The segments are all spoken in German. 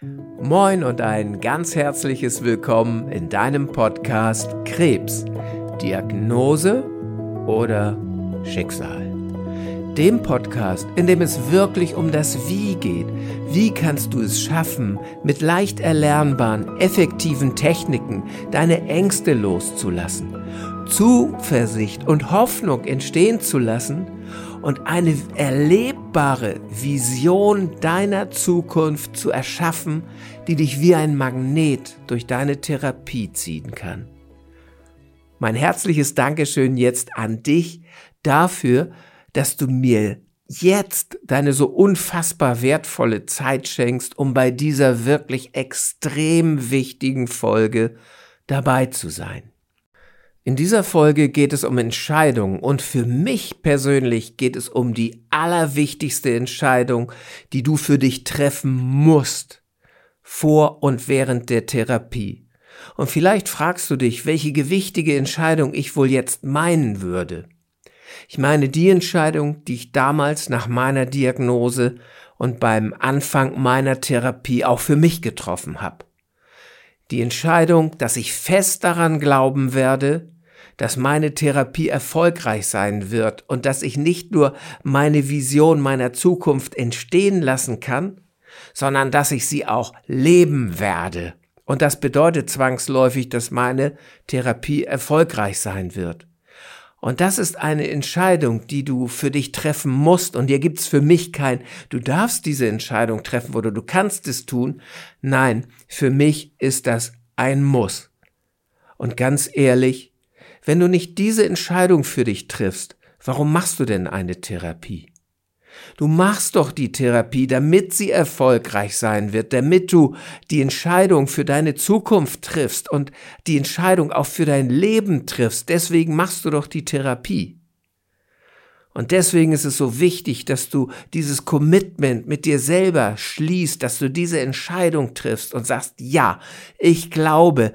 Moin und ein ganz herzliches Willkommen in deinem Podcast Krebs, Diagnose oder Schicksal. Dem Podcast, in dem es wirklich um das Wie geht. Wie kannst du es schaffen, mit leicht erlernbaren, effektiven Techniken deine Ängste loszulassen, Zuversicht und Hoffnung entstehen zu lassen und eine erlebbare Vision deiner Zukunft zu erschaffen, die dich wie ein Magnet durch deine Therapie ziehen kann. Mein herzliches Dankeschön jetzt an dich dafür, dass du mir jetzt deine so unfassbar wertvolle Zeit schenkst, um bei dieser wirklich extrem wichtigen Folge dabei zu sein. In dieser Folge geht es um Entscheidungen und für mich persönlich geht es um die allerwichtigste Entscheidung, die du für dich treffen musst, vor und während der Therapie. Und vielleicht fragst du dich, welche gewichtige Entscheidung ich wohl jetzt meinen würde. Ich meine die Entscheidung, die ich damals nach meiner Diagnose und beim Anfang meiner Therapie auch für mich getroffen habe. Die Entscheidung, dass ich fest daran glauben werde, dass meine Therapie erfolgreich sein wird und dass ich nicht nur meine Vision meiner Zukunft entstehen lassen kann, sondern dass ich sie auch leben werde. Und das bedeutet zwangsläufig, dass meine Therapie erfolgreich sein wird. Und das ist eine Entscheidung, die du für dich treffen musst. Und hier gibt's für mich kein, du darfst diese Entscheidung treffen oder du kannst es tun. Nein, für mich ist das ein Muss. Und ganz ehrlich, wenn du nicht diese Entscheidung für dich triffst, warum machst du denn eine Therapie? Du machst doch die Therapie, damit sie erfolgreich sein wird, damit du die Entscheidung für deine Zukunft triffst und die Entscheidung auch für dein Leben triffst. Deswegen machst du doch die Therapie. Und deswegen ist es so wichtig, dass du dieses Commitment mit dir selber schließt, dass du diese Entscheidung triffst und sagst, ja, ich glaube,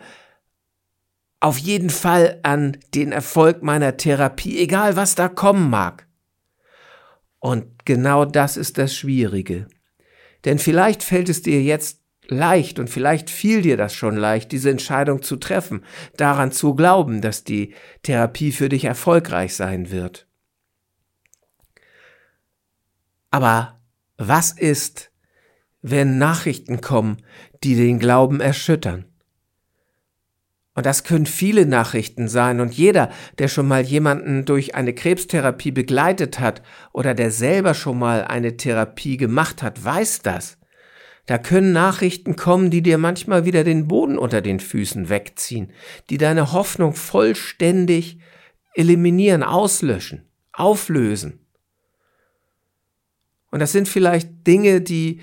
auf jeden Fall an den Erfolg meiner Therapie, egal was da kommen mag. Und genau das ist das Schwierige. Denn vielleicht fällt es dir jetzt leicht und vielleicht fiel dir das schon leicht, diese Entscheidung zu treffen, daran zu glauben, dass die Therapie für dich erfolgreich sein wird. Aber was ist, wenn Nachrichten kommen, die den Glauben erschüttern? Und das können viele Nachrichten sein. Und jeder, der schon mal jemanden durch eine Krebstherapie begleitet hat oder der selber schon mal eine Therapie gemacht hat, weiß das. Da können Nachrichten kommen, die dir manchmal wieder den Boden unter den Füßen wegziehen, die deine Hoffnung vollständig eliminieren, auslöschen, auflösen. Und das sind vielleicht Dinge, die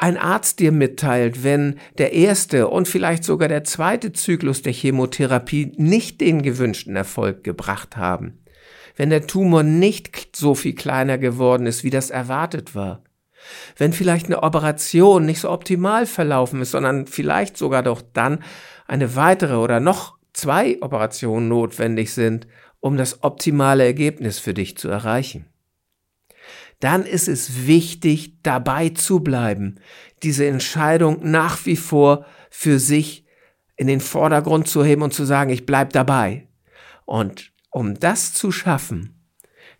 ein Arzt dir mitteilt, wenn der erste und vielleicht sogar der zweite Zyklus der Chemotherapie nicht den gewünschten Erfolg gebracht haben, wenn der Tumor nicht so viel kleiner geworden ist, wie das erwartet war, wenn vielleicht eine Operation nicht so optimal verlaufen ist, sondern vielleicht sogar doch dann eine weitere oder noch zwei Operationen notwendig sind, um das optimale Ergebnis für dich zu erreichen dann ist es wichtig, dabei zu bleiben, diese Entscheidung nach wie vor für sich in den Vordergrund zu heben und zu sagen, ich bleib dabei. Und um das zu schaffen,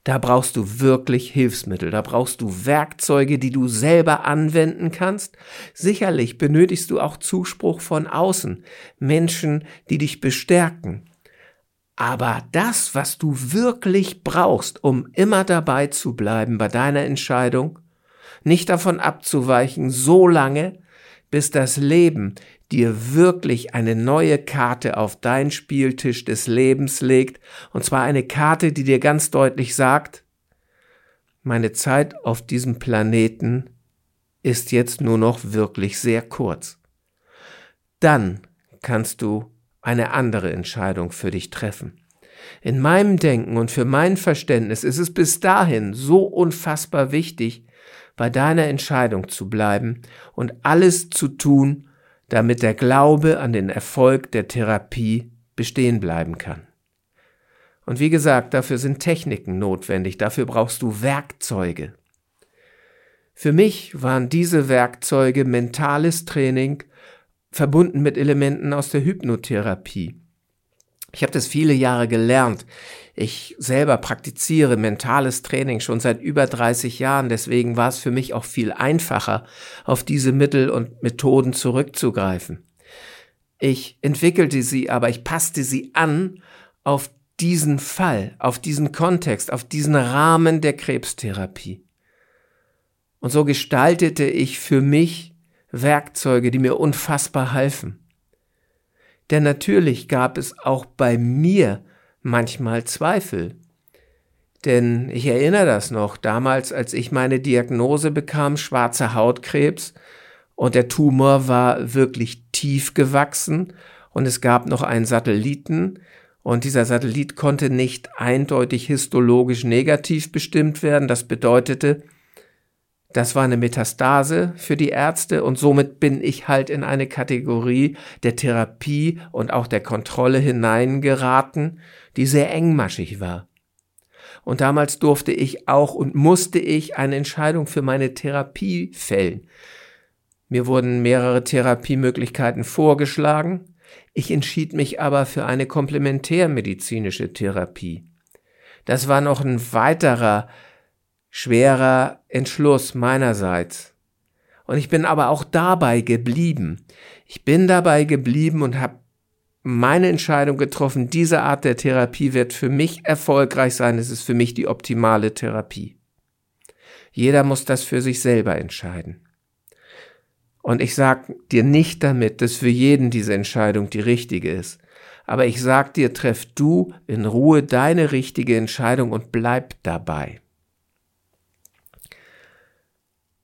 da brauchst du wirklich Hilfsmittel, da brauchst du Werkzeuge, die du selber anwenden kannst. Sicherlich benötigst du auch Zuspruch von außen, Menschen, die dich bestärken. Aber das, was du wirklich brauchst, um immer dabei zu bleiben bei deiner Entscheidung, nicht davon abzuweichen, so lange, bis das Leben dir wirklich eine neue Karte auf dein Spieltisch des Lebens legt, und zwar eine Karte, die dir ganz deutlich sagt, meine Zeit auf diesem Planeten ist jetzt nur noch wirklich sehr kurz. Dann kannst du eine andere Entscheidung für dich treffen. In meinem Denken und für mein Verständnis ist es bis dahin so unfassbar wichtig, bei deiner Entscheidung zu bleiben und alles zu tun, damit der Glaube an den Erfolg der Therapie bestehen bleiben kann. Und wie gesagt, dafür sind Techniken notwendig, dafür brauchst du Werkzeuge. Für mich waren diese Werkzeuge mentales Training verbunden mit Elementen aus der Hypnotherapie. Ich habe das viele Jahre gelernt. Ich selber praktiziere mentales Training schon seit über 30 Jahren, deswegen war es für mich auch viel einfacher, auf diese Mittel und Methoden zurückzugreifen. Ich entwickelte sie, aber ich passte sie an auf diesen Fall, auf diesen Kontext, auf diesen Rahmen der Krebstherapie. Und so gestaltete ich für mich Werkzeuge, die mir unfassbar halfen. Denn natürlich gab es auch bei mir manchmal Zweifel. Denn ich erinnere das noch, damals, als ich meine Diagnose bekam, schwarzer Hautkrebs, und der Tumor war wirklich tief gewachsen, und es gab noch einen Satelliten, und dieser Satellit konnte nicht eindeutig histologisch negativ bestimmt werden. Das bedeutete, das war eine Metastase für die Ärzte und somit bin ich halt in eine Kategorie der Therapie und auch der Kontrolle hineingeraten, die sehr engmaschig war. Und damals durfte ich auch und musste ich eine Entscheidung für meine Therapie fällen. Mir wurden mehrere Therapiemöglichkeiten vorgeschlagen. Ich entschied mich aber für eine komplementärmedizinische Therapie. Das war noch ein weiterer schwerer Entschluss meinerseits. Und ich bin aber auch dabei geblieben. Ich bin dabei geblieben und habe meine Entscheidung getroffen, diese Art der Therapie wird für mich erfolgreich sein, es ist für mich die optimale Therapie. Jeder muss das für sich selber entscheiden. Und ich sage dir nicht damit, dass für jeden diese Entscheidung die richtige ist. Aber ich sag dir, treff du in Ruhe deine richtige Entscheidung und bleib dabei.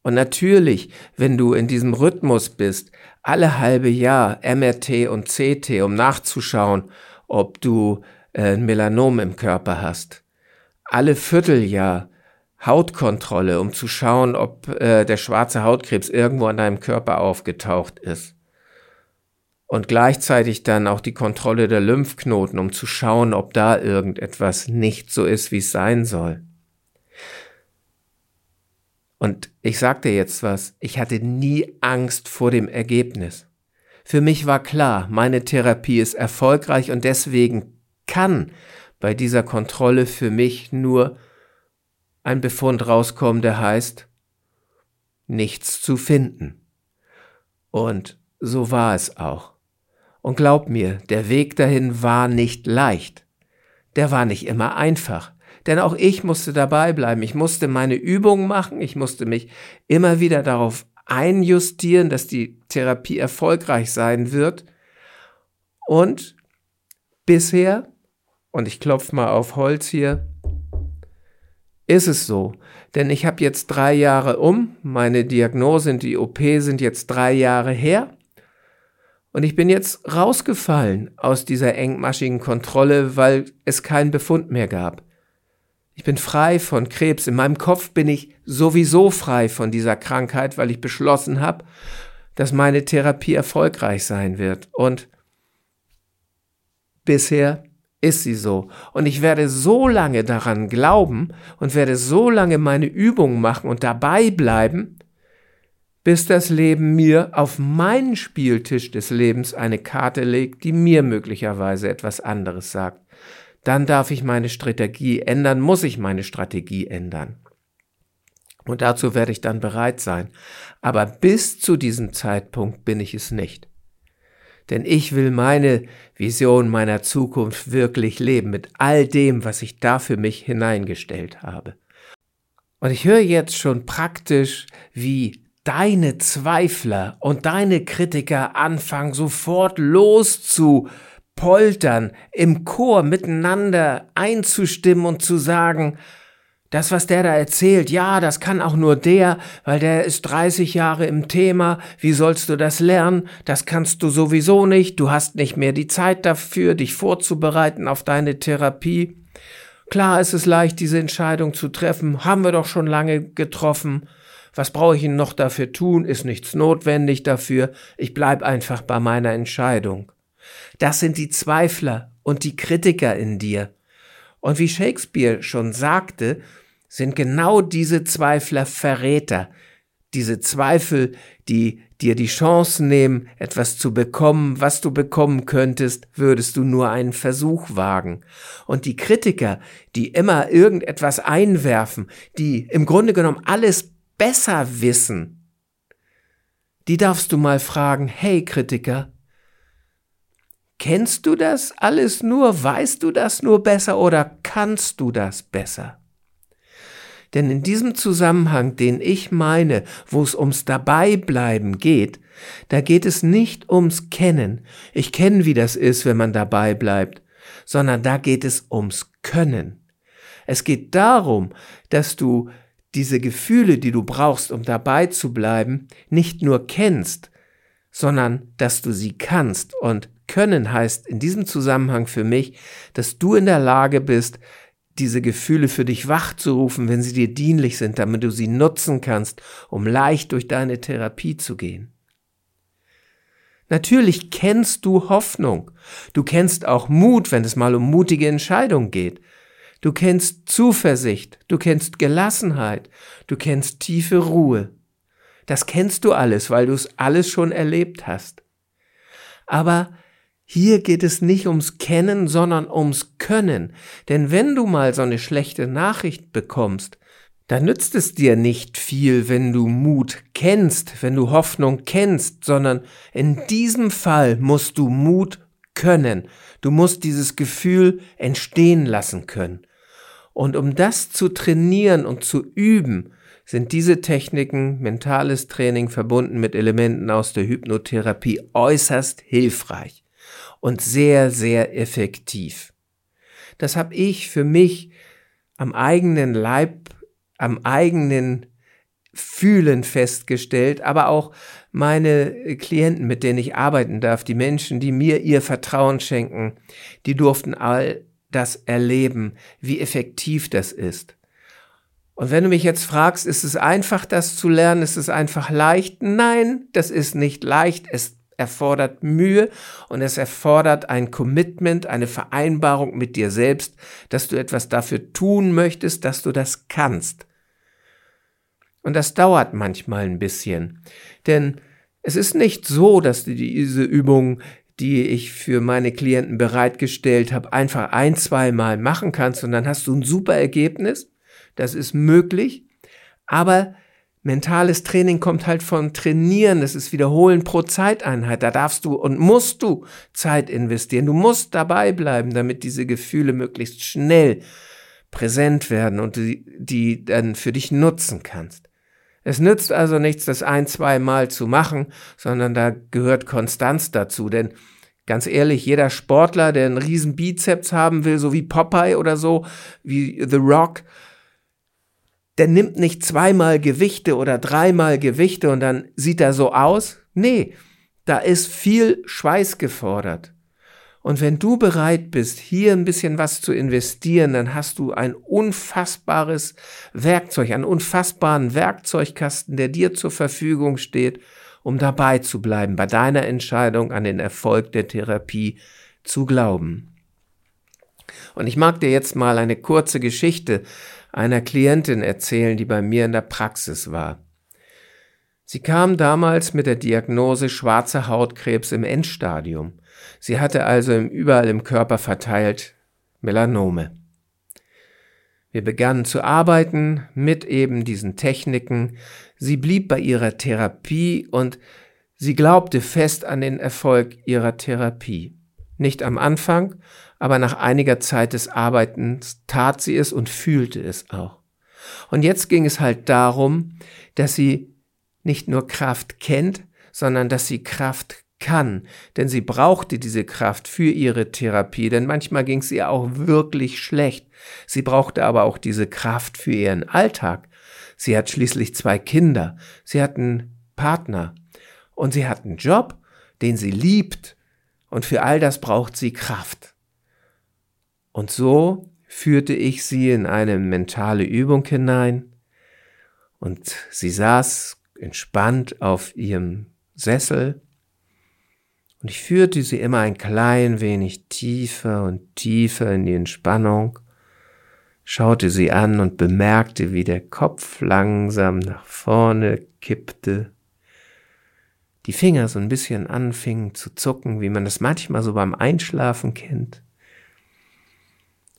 Und natürlich, wenn du in diesem Rhythmus bist, alle halbe Jahr MRT und CT, um nachzuschauen, ob du äh, ein Melanom im Körper hast. Alle Vierteljahr Hautkontrolle, um zu schauen, ob äh, der schwarze Hautkrebs irgendwo an deinem Körper aufgetaucht ist. Und gleichzeitig dann auch die Kontrolle der Lymphknoten, um zu schauen, ob da irgendetwas nicht so ist, wie es sein soll. Und ich sagte jetzt was, ich hatte nie Angst vor dem Ergebnis. Für mich war klar, meine Therapie ist erfolgreich und deswegen kann bei dieser Kontrolle für mich nur ein Befund rauskommen, der heißt, nichts zu finden. Und so war es auch. Und glaub mir, der Weg dahin war nicht leicht. Der war nicht immer einfach. Denn auch ich musste dabei bleiben. Ich musste meine Übungen machen. Ich musste mich immer wieder darauf einjustieren, dass die Therapie erfolgreich sein wird. Und bisher, und ich klopfe mal auf Holz hier, ist es so. Denn ich habe jetzt drei Jahre um, meine Diagnose und die OP sind jetzt drei Jahre her. Und ich bin jetzt rausgefallen aus dieser engmaschigen Kontrolle, weil es keinen Befund mehr gab. Ich bin frei von Krebs. In meinem Kopf bin ich sowieso frei von dieser Krankheit, weil ich beschlossen habe, dass meine Therapie erfolgreich sein wird. Und bisher ist sie so. Und ich werde so lange daran glauben und werde so lange meine Übungen machen und dabei bleiben, bis das Leben mir auf meinen Spieltisch des Lebens eine Karte legt, die mir möglicherweise etwas anderes sagt dann darf ich meine Strategie ändern, muss ich meine Strategie ändern. Und dazu werde ich dann bereit sein. Aber bis zu diesem Zeitpunkt bin ich es nicht. Denn ich will meine Vision meiner Zukunft wirklich leben mit all dem, was ich da für mich hineingestellt habe. Und ich höre jetzt schon praktisch, wie deine Zweifler und deine Kritiker anfangen, sofort loszu poltern, im Chor miteinander einzustimmen und zu sagen, das, was der da erzählt, ja, das kann auch nur der, weil der ist 30 Jahre im Thema, wie sollst du das lernen? Das kannst du sowieso nicht, du hast nicht mehr die Zeit dafür, dich vorzubereiten auf deine Therapie. Klar ist es leicht, diese Entscheidung zu treffen, haben wir doch schon lange getroffen. Was brauche ich Ihnen noch dafür tun? Ist nichts notwendig dafür. Ich bleib einfach bei meiner Entscheidung. Das sind die Zweifler und die Kritiker in dir. Und wie Shakespeare schon sagte, sind genau diese Zweifler Verräter. diese Zweifel, die dir die Chance nehmen, etwas zu bekommen, was du bekommen könntest, würdest du nur einen Versuch wagen. Und die Kritiker, die immer irgendetwas einwerfen, die im Grunde genommen alles besser wissen, die darfst du mal fragen, hey Kritiker, kennst du das alles nur, weißt du das nur besser oder kannst du das besser? Denn in diesem Zusammenhang, den ich meine, wo es ums Dabeibleiben geht, da geht es nicht ums Kennen. Ich kenne, wie das ist, wenn man dabei bleibt, sondern da geht es ums Können. Es geht darum, dass du diese Gefühle, die du brauchst, um dabei zu bleiben, nicht nur kennst, sondern dass du sie kannst. Und können heißt in diesem Zusammenhang für mich, dass du in der Lage bist, diese Gefühle für dich wachzurufen, wenn sie dir dienlich sind, damit du sie nutzen kannst, um leicht durch deine Therapie zu gehen. Natürlich kennst du Hoffnung. Du kennst auch Mut, wenn es mal um mutige Entscheidungen geht. Du kennst Zuversicht. Du kennst Gelassenheit. Du kennst tiefe Ruhe. Das kennst du alles, weil du es alles schon erlebt hast. Aber hier geht es nicht ums Kennen, sondern ums Können. Denn wenn du mal so eine schlechte Nachricht bekommst, dann nützt es dir nicht viel, wenn du Mut kennst, wenn du Hoffnung kennst, sondern in diesem Fall musst du Mut können. Du musst dieses Gefühl entstehen lassen können. Und um das zu trainieren und zu üben, sind diese Techniken, mentales Training verbunden mit Elementen aus der Hypnotherapie äußerst hilfreich und sehr, sehr effektiv. Das habe ich für mich am eigenen Leib, am eigenen Fühlen festgestellt, aber auch meine Klienten, mit denen ich arbeiten darf, die Menschen, die mir ihr Vertrauen schenken, die durften all das erleben, wie effektiv das ist. Und wenn du mich jetzt fragst, ist es einfach, das zu lernen? Ist es einfach leicht? Nein, das ist nicht leicht. Es erfordert Mühe und es erfordert ein Commitment, eine Vereinbarung mit dir selbst, dass du etwas dafür tun möchtest, dass du das kannst. Und das dauert manchmal ein bisschen, denn es ist nicht so, dass du diese Übung, die ich für meine Klienten bereitgestellt habe, einfach ein, zwei Mal machen kannst und dann hast du ein super Ergebnis. Das ist möglich, aber Mentales Training kommt halt von Trainieren, das ist Wiederholen pro Zeiteinheit. Da darfst du und musst du Zeit investieren. Du musst dabei bleiben, damit diese Gefühle möglichst schnell präsent werden und die, die dann für dich nutzen kannst. Es nützt also nichts, das ein, zwei Mal zu machen, sondern da gehört Konstanz dazu, denn Ganz ehrlich, jeder Sportler, der einen riesen Bizeps haben will, so wie Popeye oder so, wie The Rock, der nimmt nicht zweimal Gewichte oder dreimal Gewichte und dann sieht er so aus. Nee, da ist viel Schweiß gefordert. Und wenn du bereit bist, hier ein bisschen was zu investieren, dann hast du ein unfassbares Werkzeug, einen unfassbaren Werkzeugkasten, der dir zur Verfügung steht, um dabei zu bleiben, bei deiner Entscheidung an den Erfolg der Therapie zu glauben. Und ich mag dir jetzt mal eine kurze Geschichte einer Klientin erzählen, die bei mir in der Praxis war. Sie kam damals mit der Diagnose schwarzer Hautkrebs im Endstadium. Sie hatte also überall im Körper verteilt Melanome. Wir begannen zu arbeiten mit eben diesen Techniken. Sie blieb bei ihrer Therapie und sie glaubte fest an den Erfolg ihrer Therapie. Nicht am Anfang, aber nach einiger Zeit des Arbeitens tat sie es und fühlte es auch. Und jetzt ging es halt darum, dass sie nicht nur Kraft kennt, sondern dass sie Kraft kann, denn sie brauchte diese Kraft für ihre Therapie, denn manchmal ging es ihr auch wirklich schlecht. Sie brauchte aber auch diese Kraft für ihren Alltag. Sie hat schließlich zwei Kinder, sie hat einen Partner und sie hat einen Job, den sie liebt, und für all das braucht sie Kraft. Und so führte ich sie in eine mentale Übung hinein und sie saß entspannt auf ihrem Sessel und ich führte sie immer ein klein wenig tiefer und tiefer in die Entspannung, schaute sie an und bemerkte, wie der Kopf langsam nach vorne kippte, die Finger so ein bisschen anfingen zu zucken, wie man das manchmal so beim Einschlafen kennt.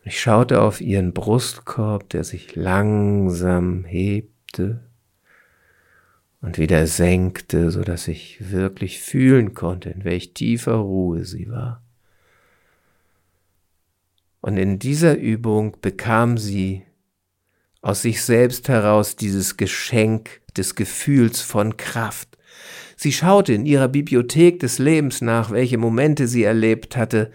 Ich schaute auf ihren Brustkorb, der sich langsam hebte und wieder senkte, so dass ich wirklich fühlen konnte, in welch tiefer Ruhe sie war. Und in dieser Übung bekam sie aus sich selbst heraus dieses Geschenk des Gefühls von Kraft. Sie schaute in ihrer Bibliothek des Lebens nach, welche Momente sie erlebt hatte,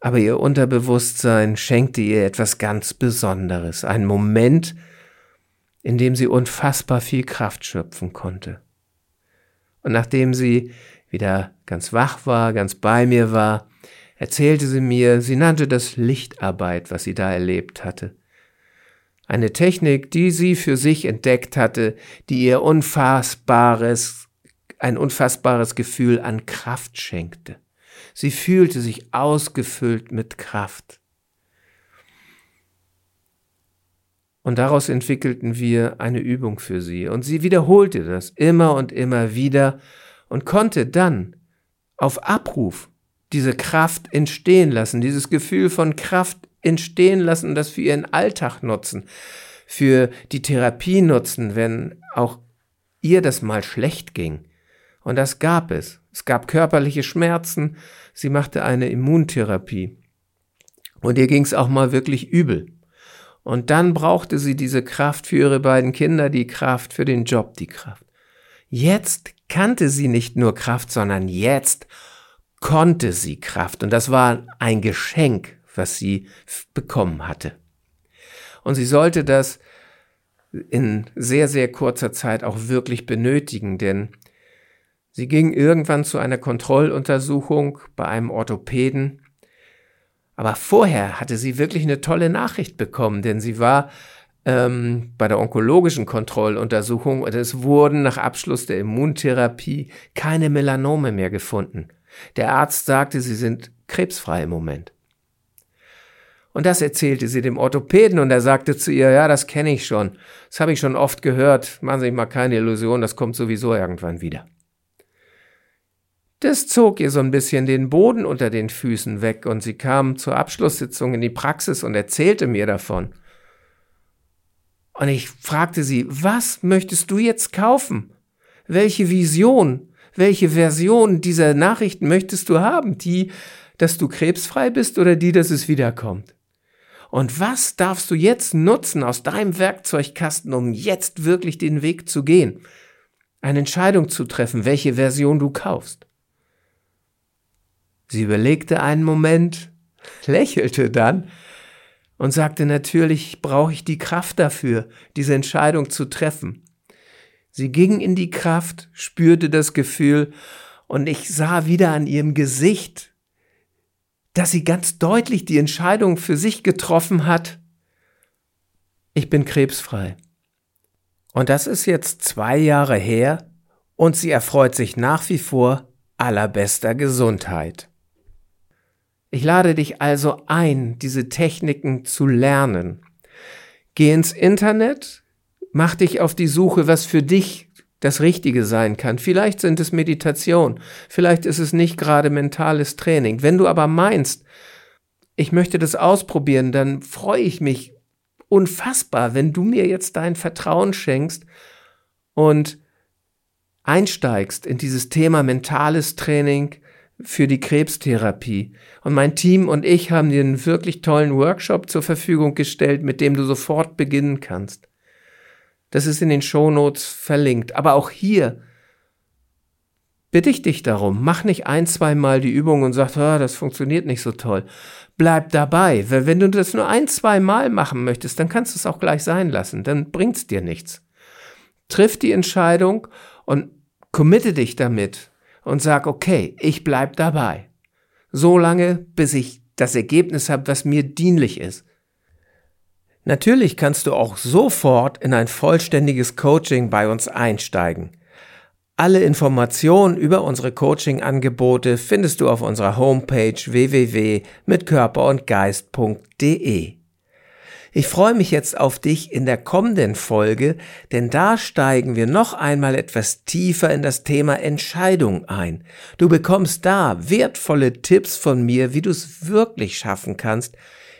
aber ihr Unterbewusstsein schenkte ihr etwas ganz Besonderes, einen Moment, in dem sie unfassbar viel Kraft schöpfen konnte. Und nachdem sie wieder ganz wach war, ganz bei mir war, erzählte sie mir, sie nannte das Lichtarbeit, was sie da erlebt hatte. Eine Technik, die sie für sich entdeckt hatte, die ihr unfassbares, ein unfassbares Gefühl an Kraft schenkte. Sie fühlte sich ausgefüllt mit Kraft. Und daraus entwickelten wir eine Übung für sie. Und sie wiederholte das immer und immer wieder und konnte dann auf Abruf diese Kraft entstehen lassen, dieses Gefühl von Kraft entstehen lassen und das für ihren Alltag nutzen, für die Therapie nutzen, wenn auch ihr das mal schlecht ging. Und das gab es. Es gab körperliche Schmerzen, sie machte eine Immuntherapie. Und ihr ging es auch mal wirklich übel. Und dann brauchte sie diese Kraft für ihre beiden Kinder, die Kraft für den Job, die Kraft. Jetzt kannte sie nicht nur Kraft, sondern jetzt konnte sie Kraft. Und das war ein Geschenk, was sie bekommen hatte. Und sie sollte das in sehr, sehr kurzer Zeit auch wirklich benötigen, denn sie ging irgendwann zu einer Kontrolluntersuchung bei einem Orthopäden. Aber vorher hatte sie wirklich eine tolle Nachricht bekommen, denn sie war ähm, bei der onkologischen Kontrolluntersuchung und es wurden nach Abschluss der Immuntherapie keine Melanome mehr gefunden. Der Arzt sagte, sie sind krebsfrei im Moment. Und das erzählte sie dem Orthopäden und er sagte zu ihr, ja, das kenne ich schon. Das habe ich schon oft gehört. Machen Sie sich mal keine Illusion, das kommt sowieso irgendwann wieder. Das zog ihr so ein bisschen den Boden unter den Füßen weg und sie kam zur Abschlusssitzung in die Praxis und erzählte mir davon. Und ich fragte sie, was möchtest du jetzt kaufen? Welche Vision? welche Version dieser Nachrichten möchtest du haben? Die, dass du krebsfrei bist oder die, dass es wiederkommt? Und was darfst du jetzt nutzen aus deinem Werkzeugkasten, um jetzt wirklich den Weg zu gehen? Eine Entscheidung zu treffen, welche Version du kaufst. Sie überlegte einen Moment, lächelte dann und sagte, natürlich brauche ich die Kraft dafür, diese Entscheidung zu treffen. Sie ging in die Kraft, spürte das Gefühl und ich sah wieder an ihrem Gesicht, dass sie ganz deutlich die Entscheidung für sich getroffen hat, ich bin krebsfrei. Und das ist jetzt zwei Jahre her und sie erfreut sich nach wie vor allerbester Gesundheit. Ich lade dich also ein, diese Techniken zu lernen. Geh ins Internet, Mach dich auf die Suche, was für dich das Richtige sein kann. Vielleicht sind es Meditation, vielleicht ist es nicht gerade mentales Training. Wenn du aber meinst, ich möchte das ausprobieren, dann freue ich mich unfassbar, wenn du mir jetzt dein Vertrauen schenkst und einsteigst in dieses Thema mentales Training für die Krebstherapie. Und mein Team und ich haben dir einen wirklich tollen Workshop zur Verfügung gestellt, mit dem du sofort beginnen kannst. Das ist in den Shownotes verlinkt. Aber auch hier bitte ich dich darum, mach nicht ein, zweimal die Übung und sag, ah, das funktioniert nicht so toll. Bleib dabei. Wenn du das nur ein, zweimal machen möchtest, dann kannst du es auch gleich sein lassen. Dann bringt's dir nichts. Triff die Entscheidung und committe dich damit und sag, okay, ich bleib dabei. So lange, bis ich das Ergebnis habe, was mir dienlich ist. Natürlich kannst du auch sofort in ein vollständiges Coaching bei uns einsteigen. Alle Informationen über unsere Coaching-Angebote findest du auf unserer Homepage www.mitkörperundgeist.de. Ich freue mich jetzt auf dich in der kommenden Folge, denn da steigen wir noch einmal etwas tiefer in das Thema Entscheidung ein. Du bekommst da wertvolle Tipps von mir, wie du es wirklich schaffen kannst,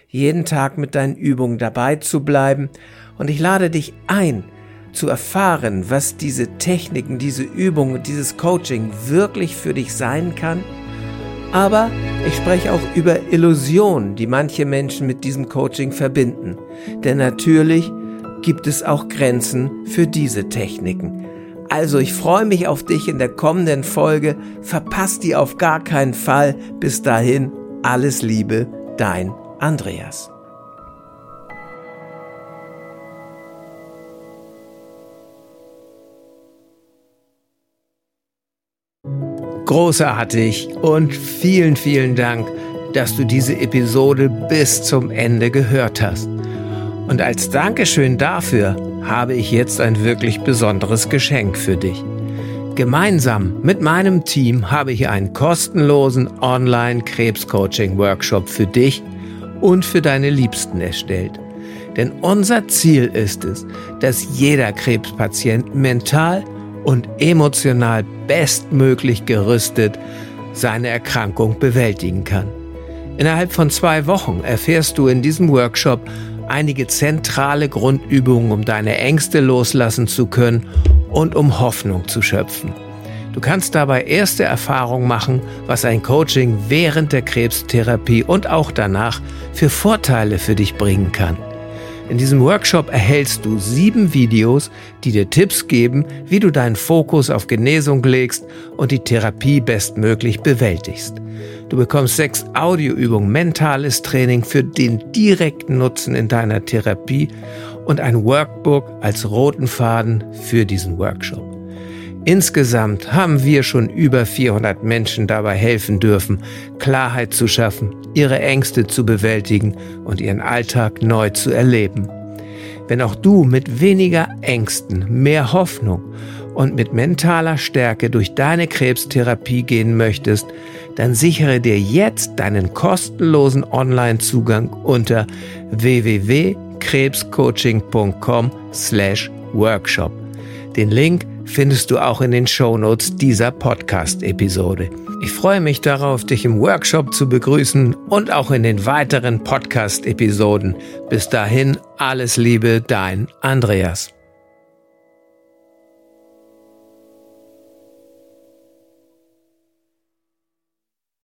jeden Tag mit deinen Übungen dabei zu bleiben und ich lade dich ein, zu erfahren, was diese Techniken, diese Übungen, dieses Coaching wirklich für dich sein kann aber ich spreche auch über Illusionen, die manche Menschen mit diesem Coaching verbinden. Denn natürlich gibt es auch Grenzen für diese Techniken. Also ich freue mich auf dich in der kommenden Folge. Verpasst die auf gar keinen Fall. Bis dahin, alles Liebe, dein Andreas. Großartig und vielen, vielen Dank, dass du diese Episode bis zum Ende gehört hast. Und als Dankeschön dafür habe ich jetzt ein wirklich besonderes Geschenk für dich. Gemeinsam mit meinem Team habe ich einen kostenlosen Online-Krebs-Coaching-Workshop für dich und für deine Liebsten erstellt. Denn unser Ziel ist es, dass jeder Krebspatient mental und emotional bestmöglich gerüstet seine Erkrankung bewältigen kann. Innerhalb von zwei Wochen erfährst du in diesem Workshop einige zentrale Grundübungen, um deine Ängste loslassen zu können und um Hoffnung zu schöpfen. Du kannst dabei erste Erfahrungen machen, was ein Coaching während der Krebstherapie und auch danach für Vorteile für dich bringen kann. In diesem Workshop erhältst du sieben Videos, die dir Tipps geben, wie du deinen Fokus auf Genesung legst und die Therapie bestmöglich bewältigst. Du bekommst sechs Audioübungen, mentales Training für den direkten Nutzen in deiner Therapie und ein Workbook als roten Faden für diesen Workshop. Insgesamt haben wir schon über 400 Menschen dabei helfen dürfen, Klarheit zu schaffen, ihre Ängste zu bewältigen und ihren Alltag neu zu erleben. Wenn auch du mit weniger Ängsten, mehr Hoffnung und mit mentaler Stärke durch deine Krebstherapie gehen möchtest, dann sichere dir jetzt deinen kostenlosen Online-Zugang unter www.krebscoaching.com/workshop. Den Link findest du auch in den Shownotes dieser Podcast-Episode. Ich freue mich darauf, dich im Workshop zu begrüßen und auch in den weiteren Podcast-Episoden. Bis dahin alles Liebe, dein Andreas.